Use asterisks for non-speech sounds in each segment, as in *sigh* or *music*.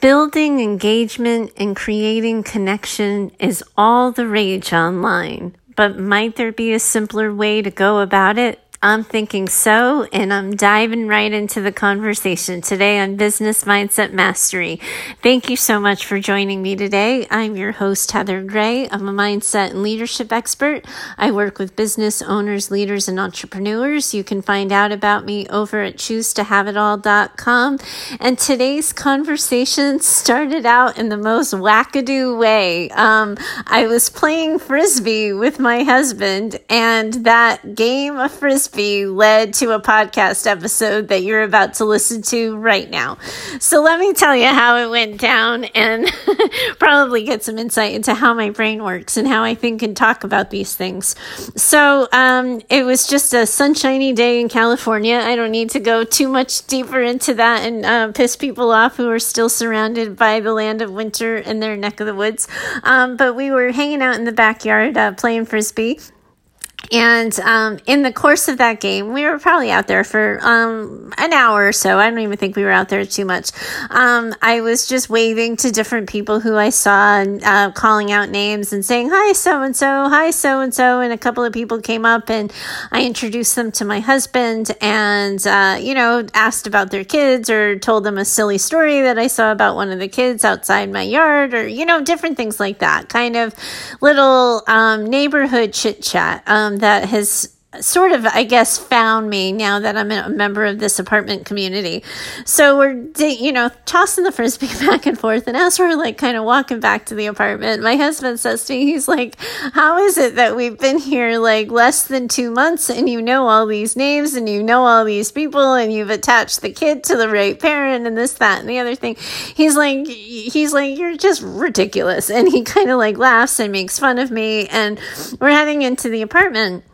Building engagement and creating connection is all the rage online, but might there be a simpler way to go about it? I'm thinking so, and I'm diving right into the conversation today on Business Mindset Mastery. Thank you so much for joining me today. I'm your host, Heather Gray. I'm a mindset and leadership expert. I work with business owners, leaders, and entrepreneurs. You can find out about me over at choosetohaveitall.com. And today's conversation started out in the most wackadoo way. Um, I was playing frisbee with my husband, and that game of frisbee be led to a podcast episode that you're about to listen to right now. So let me tell you how it went down and *laughs* probably get some insight into how my brain works and how I think and talk about these things. So um, it was just a sunshiny day in California. I don't need to go too much deeper into that and uh, piss people off who are still surrounded by the land of winter in their neck of the woods. Um, but we were hanging out in the backyard uh, playing frisbee and um, in the course of that game, we were probably out there for um, an hour or so. I don't even think we were out there too much. Um, I was just waving to different people who I saw and uh, calling out names and saying, Hi, so and so, hi, so and so. And a couple of people came up and I introduced them to my husband and, uh, you know, asked about their kids or told them a silly story that I saw about one of the kids outside my yard or, you know, different things like that. Kind of little um, neighborhood chit chat. Um, that has sort of, I guess, found me now that I'm a member of this apartment community. So we're, you know, tossing the frisbee *laughs* back and forth. And as we're like kind of walking back to the apartment, my husband says to me, he's like, How is it that we've been here like less than two months and you know all these names and you know all these people and you've attached the kid to the right parent and this, that, and the other thing? He's like, He's like, You're just ridiculous. And he kind of like laughs and makes fun of me. And we're heading into the apartment.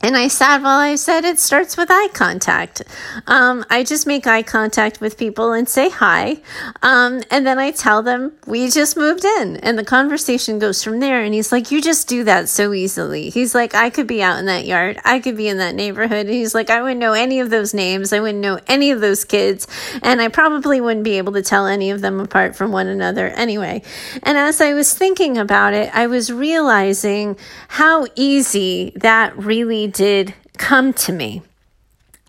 And I said, well, I said it starts with eye contact. Um, I just make eye contact with people and say hi. Um, and then I tell them we just moved in and the conversation goes from there. And he's like, you just do that so easily. He's like, I could be out in that yard. I could be in that neighborhood. And he's like, I wouldn't know any of those names. I wouldn't know any of those kids. And I probably wouldn't be able to tell any of them apart from one another anyway. And as I was thinking about it, I was realizing how easy that really did come to me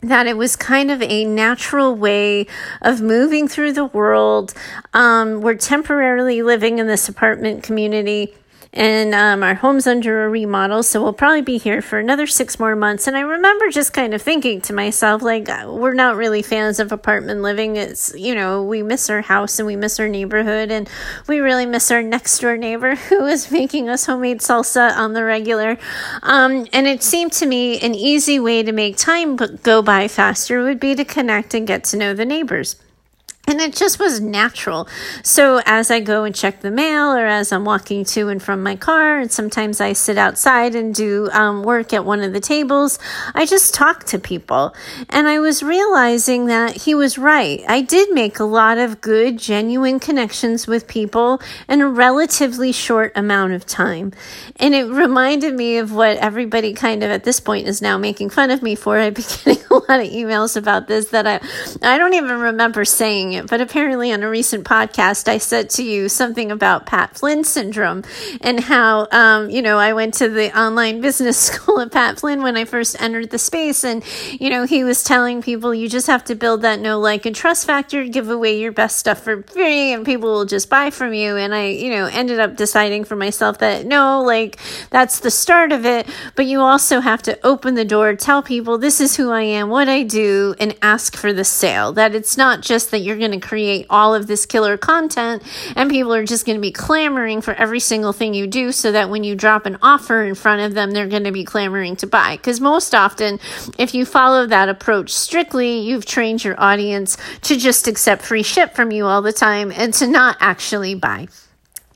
that it was kind of a natural way of moving through the world. Um, we're temporarily living in this apartment community and um, our home's under a remodel, so we'll probably be here for another six more months. And I remember just kind of thinking to myself, like, uh, we're not really fans of apartment living. It's, you know, we miss our house and we miss our neighborhood, and we really miss our next door neighbor *laughs* who is making us homemade salsa on the regular. Um, and it seemed to me an easy way to make time go by faster would be to connect and get to know the neighbors. And it just was natural. So as I go and check the mail, or as I'm walking to and from my car, and sometimes I sit outside and do um, work at one of the tables, I just talk to people. And I was realizing that he was right. I did make a lot of good, genuine connections with people in a relatively short amount of time. And it reminded me of what everybody kind of at this point is now making fun of me for. *laughs* I've been getting a lot of emails about this that I, I don't even remember saying but apparently on a recent podcast, I said to you something about Pat Flynn syndrome and how, um, you know, I went to the online *laughs* business school of Pat Flynn when I first entered the space. And, you know, he was telling people you just have to build that no like and trust factor, give away your best stuff for free, and people will just buy from you. And I, you know, ended up deciding for myself that no, like that's the start of it, but you also have to open the door, tell people this is who I am, what I do, and ask for the sale. That it's not just that you're going to create all of this killer content and people are just going to be clamoring for every single thing you do so that when you drop an offer in front of them, they're going to be clamoring to buy. Because most often, if you follow that approach strictly, you've trained your audience to just accept free ship from you all the time and to not actually buy.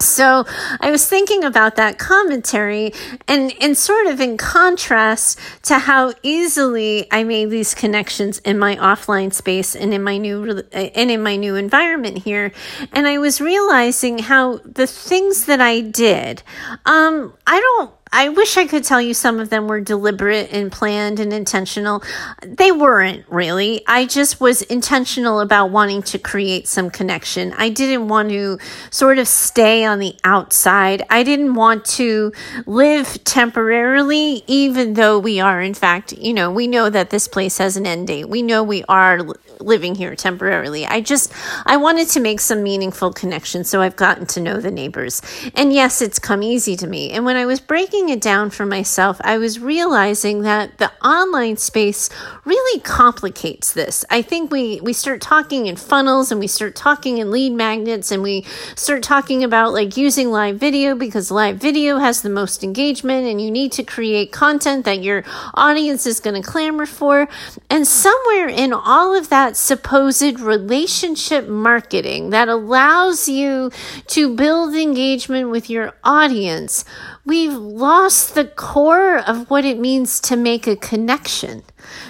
So I was thinking about that commentary and, and sort of in contrast to how easily I made these connections in my offline space and in my new and in my new environment here. And I was realizing how the things that I did, um, I don't I wish I could tell you some of them were deliberate and planned and intentional. They weren't really. I just was intentional about wanting to create some connection. I didn't want to sort of stay on the outside. I didn't want to live temporarily, even though we are, in fact, you know, we know that this place has an end date. We know we are living here temporarily. I just, I wanted to make some meaningful connections. So I've gotten to know the neighbors. And yes, it's come easy to me. And when I was breaking breaking it down for myself, I was realizing that the online space really complicates this. I think we, we start talking in funnels and we start talking in lead magnets and we start talking about like using live video because live video has the most engagement and you need to create content that your audience is going to clamor for. And somewhere in all of that supposed relationship marketing that allows you to build engagement with your audience, we've lost the core of what it means to make a connection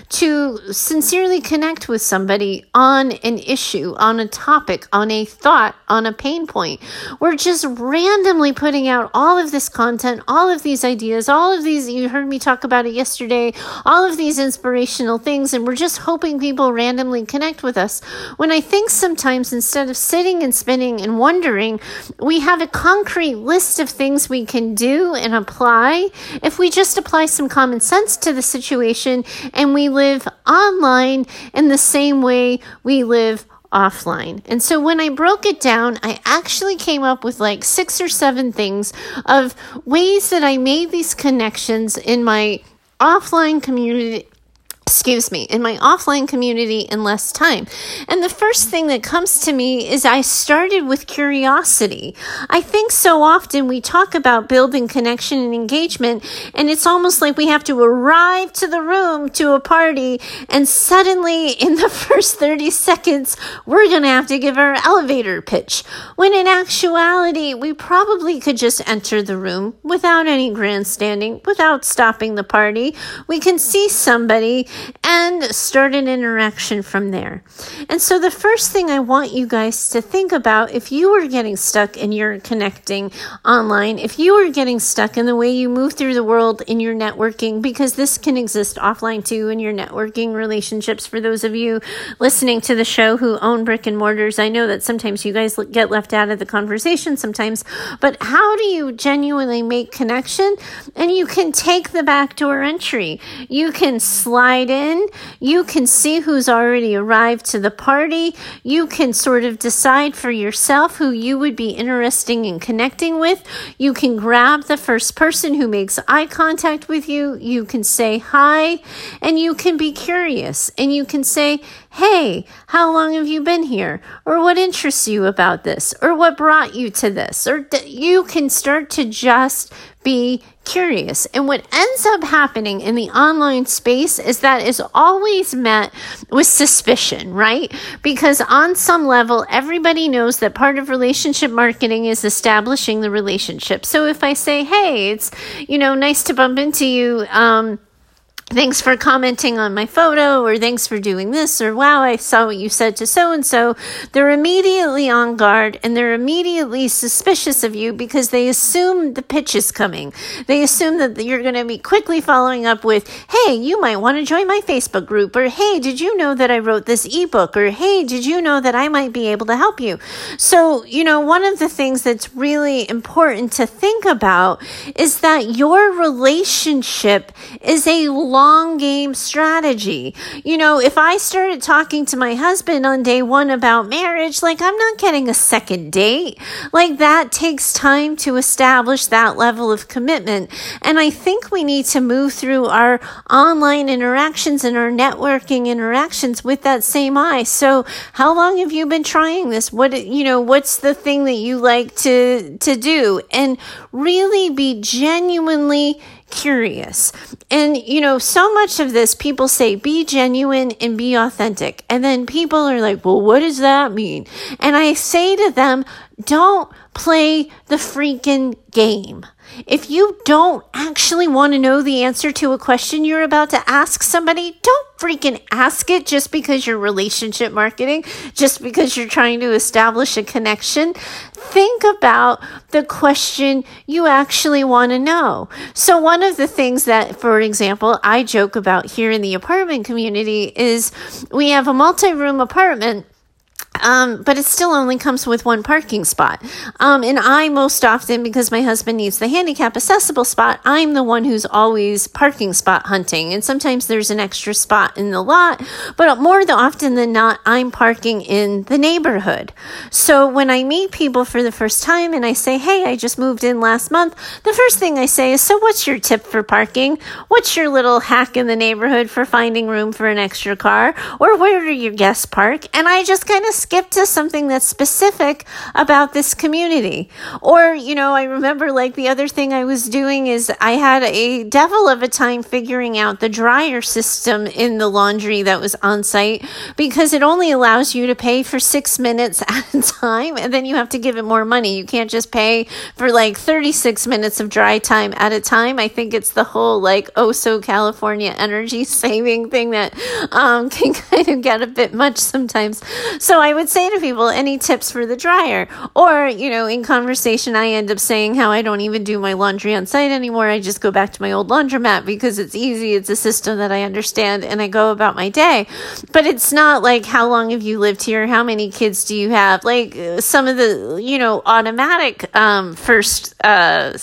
to sincerely connect with somebody on an issue, on a topic, on a thought, on a pain point. We're just randomly putting out all of this content, all of these ideas, all of these, you heard me talk about it yesterday, all of these inspirational things, and we're just hoping people randomly connect with us. When I think sometimes instead of sitting and spinning and wondering, we have a concrete list of things we can do and apply. If we just apply some common sense to the situation and we live online in the same way we live offline. And so when I broke it down, I actually came up with like six or seven things of ways that I made these connections in my offline community excuse me, in my offline community in less time. And the first thing that comes to me is I started with curiosity. I think so often we talk about building connection and engagement, and it's almost like we have to arrive to the room to a party, and suddenly in the *laughs* first 30 seconds, we're going to have to give our elevator pitch. When in actuality, we probably could just enter the room without any grandstanding, without stopping the party. We can see somebody and start an interaction from there. And so, the first thing I want you guys to think about if you are getting stuck in your connecting online, if you are getting stuck in the way you move through the world in your networking, because this can exist offline too in your networking relationships. For those of you listening to the show who own brick and mortars, I know that sometimes you guys get left out of the conversation sometimes, but how do you genuinely make connection? And you can take the backdoor entry. You can slide in. You can see who's already arrived to the party. You can sort of decide for yourself who you would be interesting in connecting with. You can grab the first person who makes eye contact with you. You can say hi and you can be curious and you can say, Hey, how long have you been here? Or what interests you about this? Or what brought you to this? Or you can start to just be curious. And what ends up happening in the online space is that is always met with suspicion, right? Because on some level, everybody knows that part of relationship marketing is establishing the relationship. So if I say, hey, it's, you know, nice to bump into you, um, thanks for commenting on my photo or thanks for doing this or wow i saw what you said to so and so they're immediately on guard and they're immediately suspicious of you because they assume the pitch is coming. They assume that you're going to be quickly following up with hey you might want to join my facebook group or hey did you know that i wrote this ebook? or hey did you know that i might be able to help you? So you know one of the things that's really important to think about is that your relationship is a long game strategy. You know, if I started talking to my husband on day one about marriage, like I'm not getting a second date. Like that takes time to establish that level of commitment. And I think we need to move through our online interactions and our networking interactions with that same eye. So how long have you been trying this? What, you know, what's the thing that you like to, to do? And really be genuinely curious. And, you know, so much of this, people say be genuine and be authentic. And then people are like, well, what does that mean? And I say to them, don't play the freaking game. If you don't actually want to know the answer to a question you're about to ask somebody, don't freaking ask it just because you're relationship marketing, just because you're trying to establish a connection. Think about the question you actually want to know. So, one of the things that, for example, I joke about here in the apartment community is we have a multi room apartment um, but it still only comes with one parking spot. Um, and I most often, because my husband needs the handicap accessible spot, I'm the one who's always parking spot hunting. And sometimes there's an extra spot in the lot, but more often than not, I'm parking in the neighborhood. So when I meet people for the first time and I say, Hey, I just moved in last month, the first thing I say is, So what's your tip for parking? What's your little hack in the neighborhood for finding room for an extra car? Or where do your guests park? And I just kind of skip to something that's specific about this community. Or, you know, I remember like the other thing I was doing is I had a devil of a time figuring out the dryer system in the laundry that was on site because it only allows you to pay for six minutes *laughs* at a time and then you have to give it more money. You can't just pay for like 36 minutes of dry time at a time. I think it's the whole like oh so California energy *laughs* saving thing that um, *laughs* can kind of get a bit much sometimes. So I would say to people, any tips for the dryer? Or, you know, in conversation, I end up saying how I don't even do my laundry on site anymore. I just go back to my old laundromat because it's easy. It's a system that I understand and I go about my day. But it's not like, how long have you lived here? How many kids do you have? Like some of the, you know, automatic um, first uh,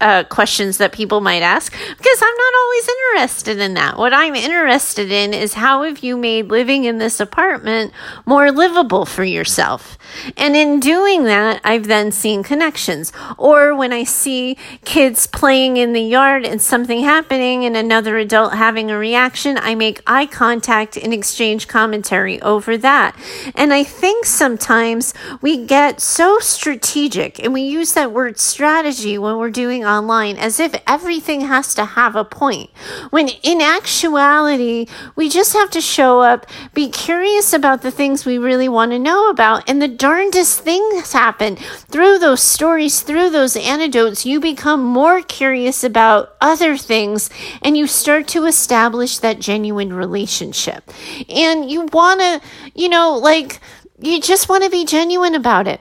uh, questions that people might ask because I'm not always interested in that. What I'm interested in is how have you made living in this apartment more livable for yourself? And in doing that, I've then seen connections. Or when I see kids playing in the yard and something happening and another adult having a reaction, I make eye contact and exchange commentary over that. And I think sometimes we get so strategic and we use that word strategy when we're doing online as if everything has to have a point. When in actuality, we just have to show up, be curious about the things we really want to know about. And the darndest things happen through those stories, through those anecdotes. You become more curious about other things and you start to establish that genuine relationship. And you want to, you know, like, you just want to be genuine about it.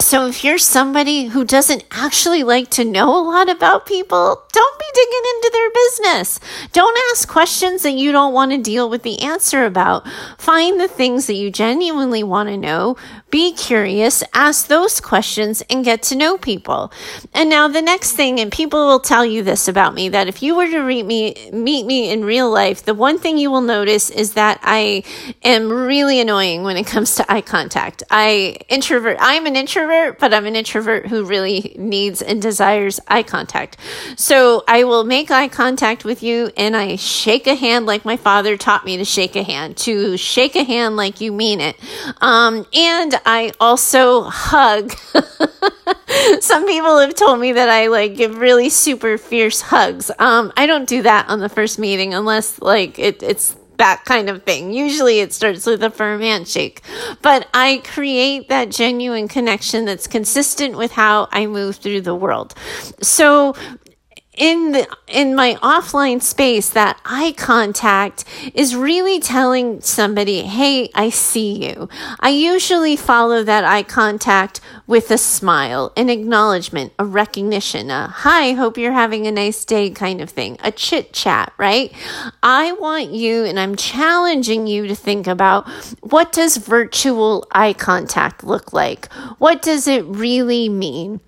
So if you're somebody who doesn't actually like to know a lot about people, don't be digging into their business. Don't ask questions that you don't want to deal with the answer about. Find the things that you genuinely want to know. Be curious, ask those questions and get to know people. And now the next thing, and people will tell you this about me, that if you were to meet me, meet me in real life, the one thing you will notice is that I am really annoying when it comes to eye contact. I introvert, I'm an introvert, but I'm an introvert who really needs and desires eye contact. So I will make eye contact with you and I shake a hand like my father taught me to shake a hand, to shake a hand like you mean it. Um, and I also hug. *laughs* Some people have told me that I like give really super fierce hugs. Um, I don't do that on the first meeting unless like it, it's that kind of thing. Usually it starts with a firm handshake, but I create that genuine connection that's consistent with how I move through the world. So in the in my offline space that eye contact is really telling somebody hey i see you. I usually follow that eye contact with a smile an acknowledgement a recognition a hi hope you're having a nice day kind of thing a chit chat right? I want you and i'm challenging you to think about what does virtual eye contact look like? What does it really mean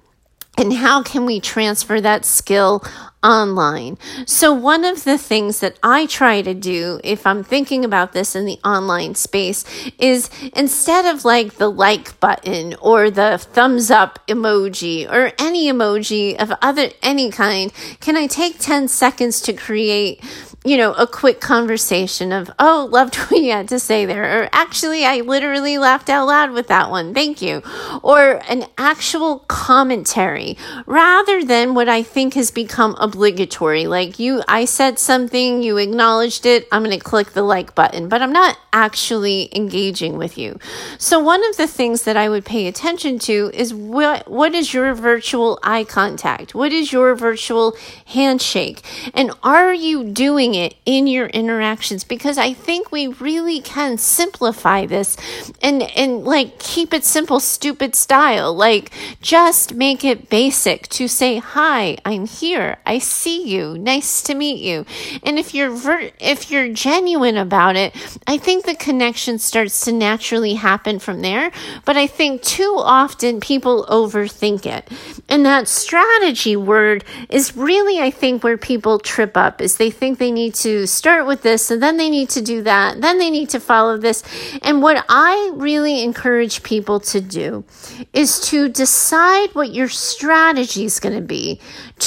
and how can we transfer that skill online? So, one of the things that I try to do if I'm thinking about this in the online space is instead of like the like button or the thumbs up emoji or any emoji of other any kind, can I take 10 seconds to create you know, a quick conversation of, oh, loved what you had to say there. Or actually, I literally laughed out loud with that one. Thank you. Or an actual commentary rather than what I think has become obligatory. Like you, I said something, you acknowledged it. I'm going to click the like button, but I'm not actually engaging with you. So one of the things that I would pay attention to is what, what is your virtual eye contact? What is your virtual handshake? And are you doing doing it in your interactions because I think we really can simplify this and and like keep it simple stupid style. Like just make it basic to say hi I'm here. I see you. Nice to meet you. And if you're ver- if you're genuine about it I think the connection starts to naturally happen from there. But I think too often people overthink it. And that strategy word is really I think where people trip up is they think they need need to start with this, and then they need to do that, then they need to follow this. And what I really encourage people to do is to decide what your strategy is going to be,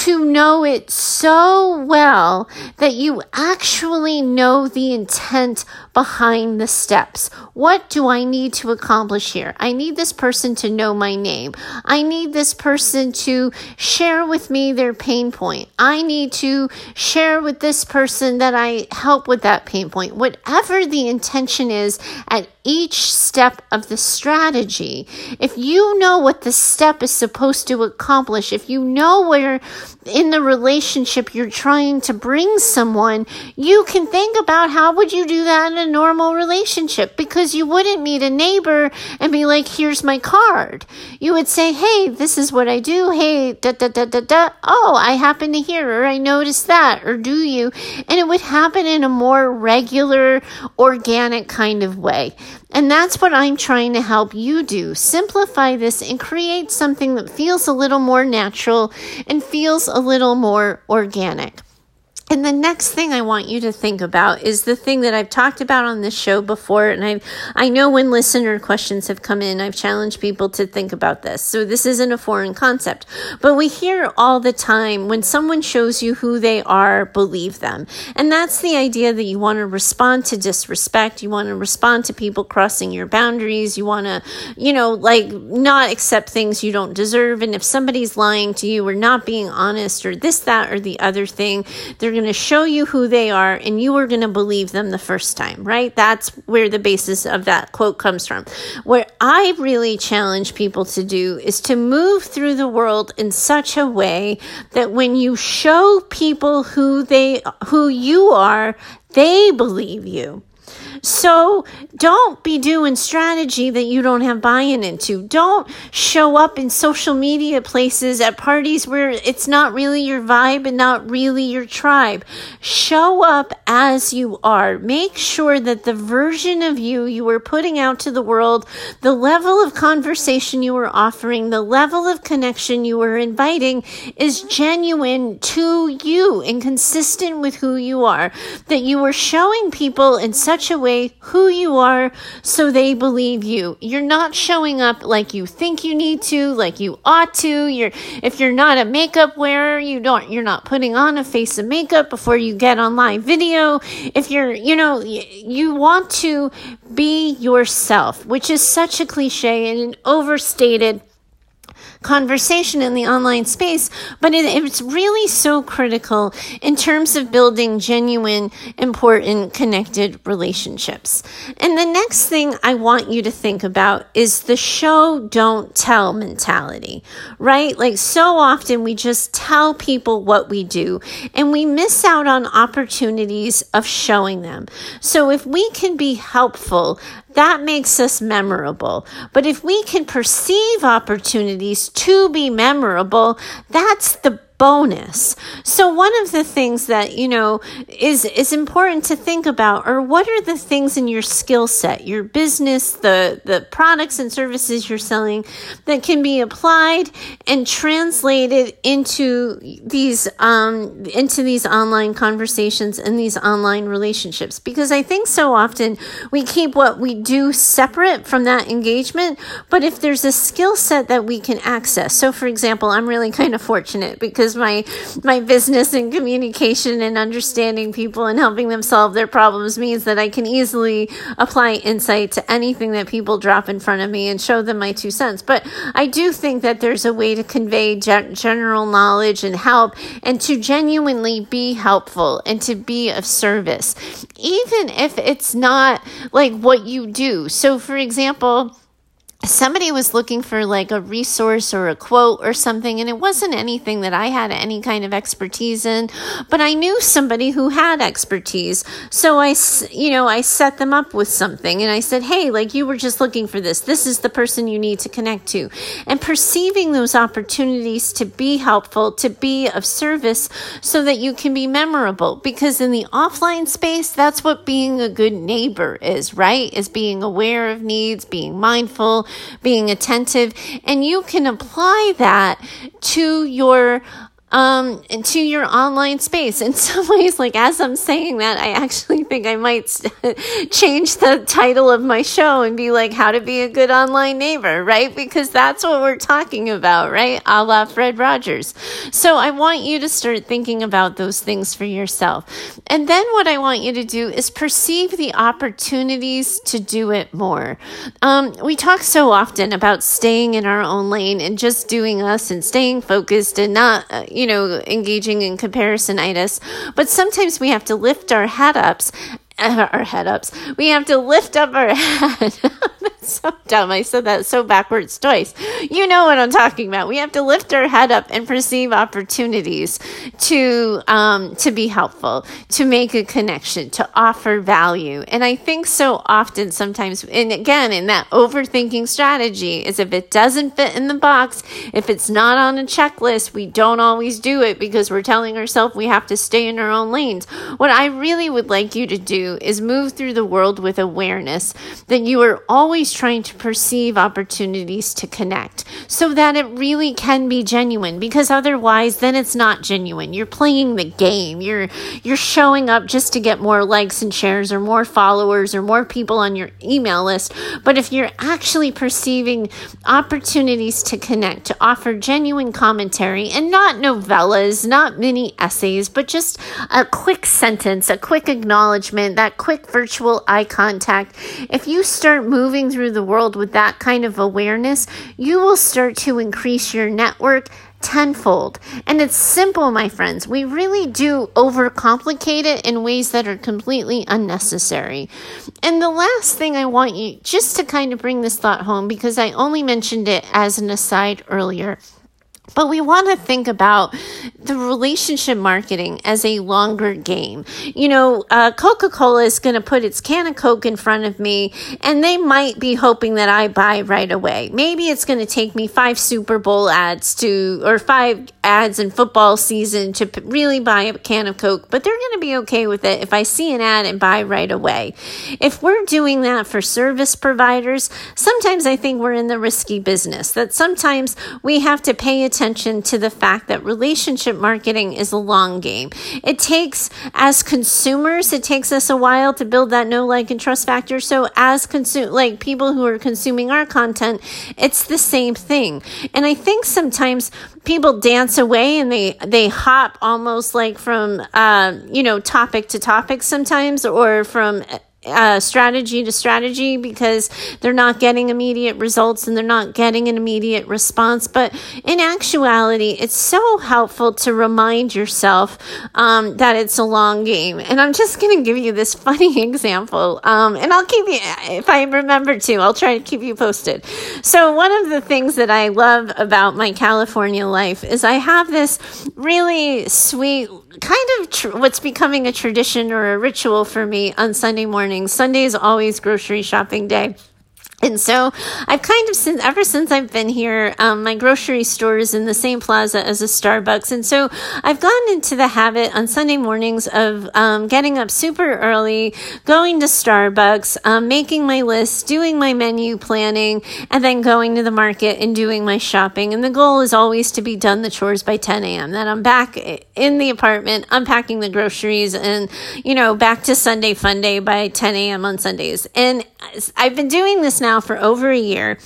to know it so well that you actually know the intent behind the steps. What do I need to accomplish here? I need this person to know my name. I need this person to share with me their pain point. I need to share with this person that I help with that pain point. Whatever the intention is at each step of the strategy, if you know what the step is supposed to accomplish, if you know where in the relationship you're trying to bring someone, you can think about how would you do that in a normal relationship because you wouldn't meet a neighbor and be like, here's my card. You would say, hey, this is what I do. Hey, da da da da da. Oh, I happen to hear or I noticed that or do you? And it would happen in a more regular, organic kind of way. And that's what I'm trying to help you do. Simplify this and create something that feels a little more natural and feels a little more organic. And the next thing I want you to think about is the thing that I've talked about on this show before. And I I know when listener questions have come in, I've challenged people to think about this. So this isn't a foreign concept, but we hear all the time when someone shows you who they are, believe them. And that's the idea that you want to respond to disrespect. You want to respond to people crossing your boundaries. You want to, you know, like not accept things you don't deserve. And if somebody's lying to you or not being honest or this, that, or the other thing, they're going to show you who they are and you are going to believe them the first time, right? That's where the basis of that quote comes from. What I really challenge people to do is to move through the world in such a way that when you show people who they, who you are, they believe you. So don't be doing strategy that you don't have buy in into. Don't show up in social media places at parties where it's not really your vibe and not really your tribe. Show up as you are. Make sure that the version of you you are putting out to the world, the level of conversation you are offering, the level of connection you are inviting is genuine to you and consistent with who you are. That you are showing people in such a way who you are so they believe you. You're not showing up like you think you need to, like you ought to. You're if you're not a makeup wearer, you don't you're not putting on a face of makeup before you get on live video. If you're, you know, you want to be yourself, which is such a cliche and an overstated conversation in the online space, but it, it's really so critical in terms of building genuine, important, connected relationships. And the next thing I want you to think about is the show, don't tell mentality, right? Like so often we just tell people what we do and we miss out on opportunities of showing them. So if we can be helpful, that makes us memorable. But if we can perceive opportunities to be memorable, that's the bonus. So one of the things that, you know, is is important to think about are what are the things in your skill set, your business, the the products and services you're selling that can be applied and translated into these um into these online conversations and these online relationships because I think so often we keep what we do separate from that engagement, but if there's a skill set that we can access. So for example, I'm really kind of fortunate because my my business and communication and understanding people and helping them solve their problems means that I can easily apply insight to anything that people drop in front of me and show them my two cents. But I do think that there's a way to convey general knowledge and help and to genuinely be helpful and to be of service, even if it's not like what you do. So, for example, somebody was looking for like a resource or a quote or something and it wasn't anything that I had any kind of expertise in but I knew somebody who had expertise. So I you know I set them up with something and I said hey like you were just looking for this. This is the person you need to connect to. And perceiving those opportunities to be helpful to be of service so that you can be memorable because in the offline space that's what being a good neighbor is right? Is being aware of needs being mindful being attentive, and you can apply that to your um, to your online space. In *laughs* some ways, like as I'm saying that, I actually think I might *laughs* change the title of my show and be like, How to Be a Good Online Neighbor, right? Because that's what we're talking about, right? A la Fred Rogers. So I want you to start thinking about those things for yourself. And then what I want you to do is perceive the opportunities to do it more. Um, we talk so often about staying in our own lane and just doing us and staying focused and not, uh, you know, engaging in comparisonitis. But sometimes we have to lift our head ups our head ups. We have to lift up our *laughs* head. so dumb. I said that so backwards twice. You know what I'm talking about. We have to lift our head up and perceive opportunities to um, to be helpful, to make a connection, to offer value. And I think so often, sometimes, and again, in that overthinking strategy, is if it doesn't fit in the box, if it's not on a checklist, we don't always do it because we're telling ourselves we have to stay in our own lanes. What I really would like you to do is move through the world with awareness that you are always trying to perceive opportunities to connect so that it really can be genuine because otherwise then it's not genuine. You're playing the game. You're you're showing up just to get more likes and shares or more followers or more people on your email list. But if you're actually perceiving opportunities to connect, to offer genuine commentary and not novellas, not mini essays, but just a quick sentence, a quick acknowledgement, that quick virtual eye contact, if you start moving through the world with that kind of awareness, you will start to increase your network tenfold. And it's simple, my friends. We really do overcomplicate it in ways that are completely unnecessary. And the last thing I want you just to kind of bring this thought home because I only mentioned it as an aside earlier. But we want to think about the relationship marketing as a longer game. You know, uh, Coca Cola is going to put its can of Coke in front of me, and they might be hoping that I buy right away. Maybe it's going to take me five Super Bowl ads to, or five ads in football season to really buy a can of Coke, but they're going to be okay with it if I see an ad and buy right away. If we're doing that for service providers, sometimes I think we're in the risky business, that sometimes we have to pay attention to the fact that relationship marketing is a long game. It takes, as consumers, it takes us a while to build that know, like, and trust factor. So, as consume, like people who are consuming our content, it's the same thing. And I think sometimes people dance away and they they hop almost like from uh, you know topic to topic sometimes or from uh, strategy to strategy because they're not getting immediate results and they're not getting an immediate response. But in actuality, it's so helpful to remind yourself um, that it's a long game. And I'm just going to give you this *laughs* funny example. Um, and I'll keep you, if I remember to, I'll try to keep you posted. So, one of the things that I love about my California life is I have this really sweet kind of tr- what's becoming a tradition or a ritual for me on Sunday mornings. Sunday is always grocery shopping day. And so I've kind of since ever since I've been here, um, my grocery store is in the same plaza as a Starbucks, and so I've gotten into the habit on Sunday mornings of um, getting up super early, going to Starbucks, um, making my list, doing my menu planning, and then going to the market and doing my shopping. And the goal is always to be done the chores by 10 a.m. That I'm back in the apartment, unpacking the groceries, and you know back to Sunday fun day by 10 a.m. on Sundays. And I've been doing this now for over a year.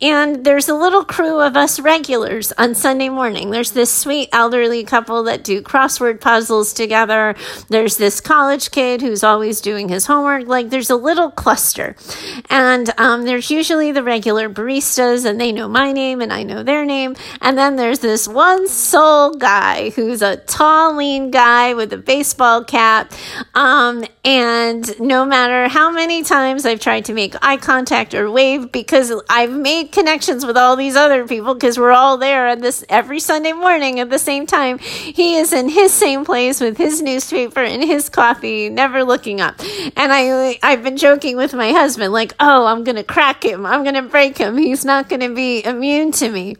And there's a little crew of us regulars on Sunday morning. There's this sweet elderly couple that do crossword puzzles together. There's this college kid who's always doing his homework. Like there's a little cluster. And um, there's usually the regular baristas, and they know my name and I know their name. And then there's this one soul guy who's a tall, lean guy with a baseball cap. Um, and no matter how many times I've tried to make eye contact or wave, because I've made connections with all these other people, because we're all there at this every Sunday morning at the same time, he is in his same place with his newspaper and his coffee, never looking up. And I, I've been joking with my husband, like, oh, I'm going to crack him. I'm going to break him. He's not going to be immune to me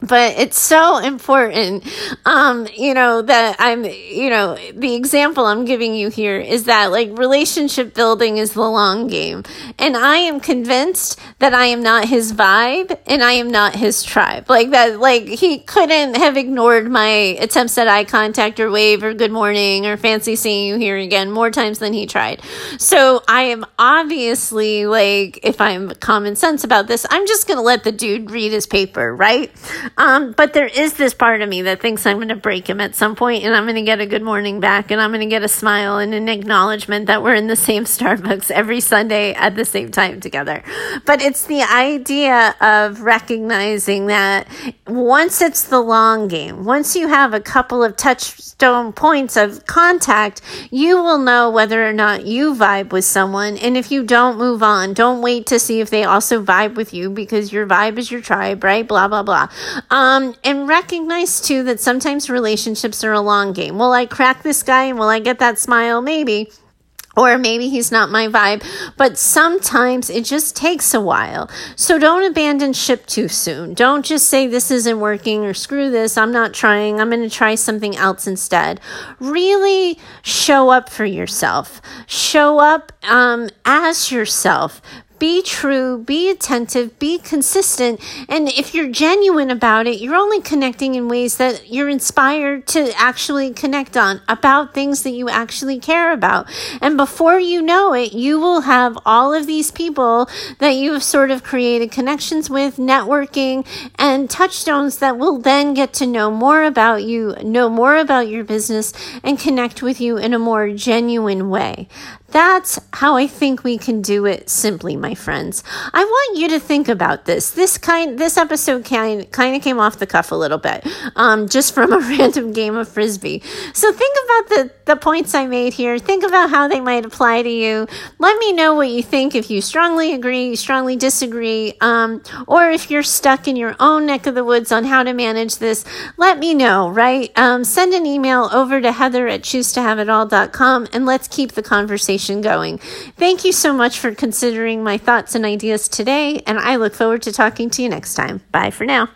but it's so important um you know that i'm you know the example i'm giving you here is that like relationship building is the long game. And i am convinced that i am not his vibe and i am not his tribe. Like that like he couldn't have ignored my attempts at eye contact or wave or good morning or fancy seeing you here again more times than he tried. So i am obviously like if i'm common sense about this i'm just gonna let the dude read his paper right um, but there is this part of me that thinks I'm going to break him at some point and I'm going to get a good morning back and I'm going to get a smile and an acknowledgement that we're in the same Starbucks every Sunday at the same time together. But it's the idea of recognizing that once it's the long game, once you have a couple of touchstone points of contact, you will know whether or not you vibe with someone. And if you don't move on, don't wait to see if they also vibe with you because your vibe is your tribe, right? Blah, blah, blah. Um, and recognize too that sometimes relationships are a long game. Will I crack this guy and will I get that smile? Maybe or maybe he's not my vibe, but sometimes it just takes a while. So don't abandon ship too soon. Don't just say this isn't working or screw this, I'm not trying, I'm going to try something else instead. Really show up for yourself. Show up um, as yourself be true, be attentive, be consistent. And if you're genuine about it, you're only connecting in ways that you're inspired to actually connect on about things that you actually care about. And before you know it, you will have all of these people that you have sort of created connections with, networking, and touchstones that will then get to know more about you, know more about your business, and connect with you in a more genuine way. That's how I think we can do it simply, my friends. I want you to think about this. This kind, this episode kind kind of came off the cuff a little bit, um, just from a *laughs* random game of frisbee. So think about the the points I made here. Think about how they might apply to you. Let me know what you think. If you strongly agree, strongly disagree, um, or if you're stuck in your own neck of the woods on how to manage this, let me know. Right? Um, send an email over to Heather at choosetohaveitall.com and let's keep the conversation going. Thank you so much for considering my thoughts and ideas today, and I look forward to talking to you next time. Bye for now.